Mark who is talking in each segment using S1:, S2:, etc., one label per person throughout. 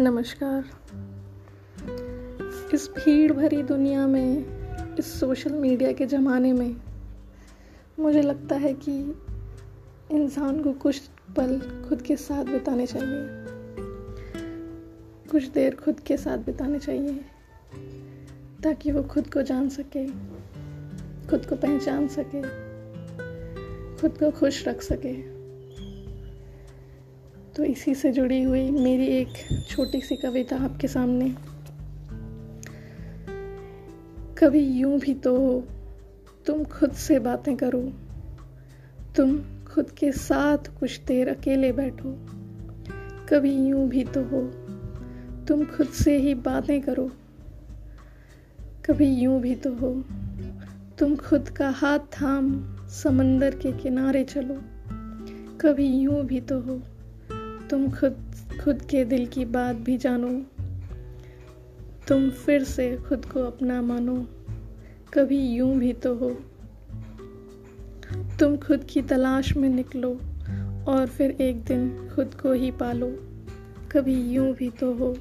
S1: नमस्कार। इस भीड़ भरी दुनिया में, इस सोशल मीडिया के ज़माने में, मुझे लगता है कि इंसान को कुछ पल खुद के साथ बिताने चाहिए। कुछ देर खुद के साथ बिताने चाहिए, ताकि वो खुद को जान सके, खुद को पहचान सके, खुद को खुश रख सके। तो इसी से जुड़ी हुई मेरी एक छोटी सी कविता आपके सामने। कभी यूँ भी तो हो तुम खुद से बातें करो। तुम खुद के साथ कुछ देर अकेले बैठो। कभी यूँ भी तो हो तुम खुद से ही बातें करो। कभी यूँ भी तो हो तुम खुद का हाथ थाम, समंदर के किनारे चलो। कभी यूँ भी तो हो तुम खुद खुद के दिल की बात भी जानो। तुम फिर से खुद को अपना मानो। कभी यूँ भी तो हो। तुम खुद की तलाश में निकलो और फिर एक दिन खुद को ही पालो। कभी यूँ भी तो हो।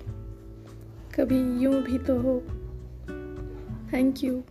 S1: कभी यूँ भी तो हो। Thank you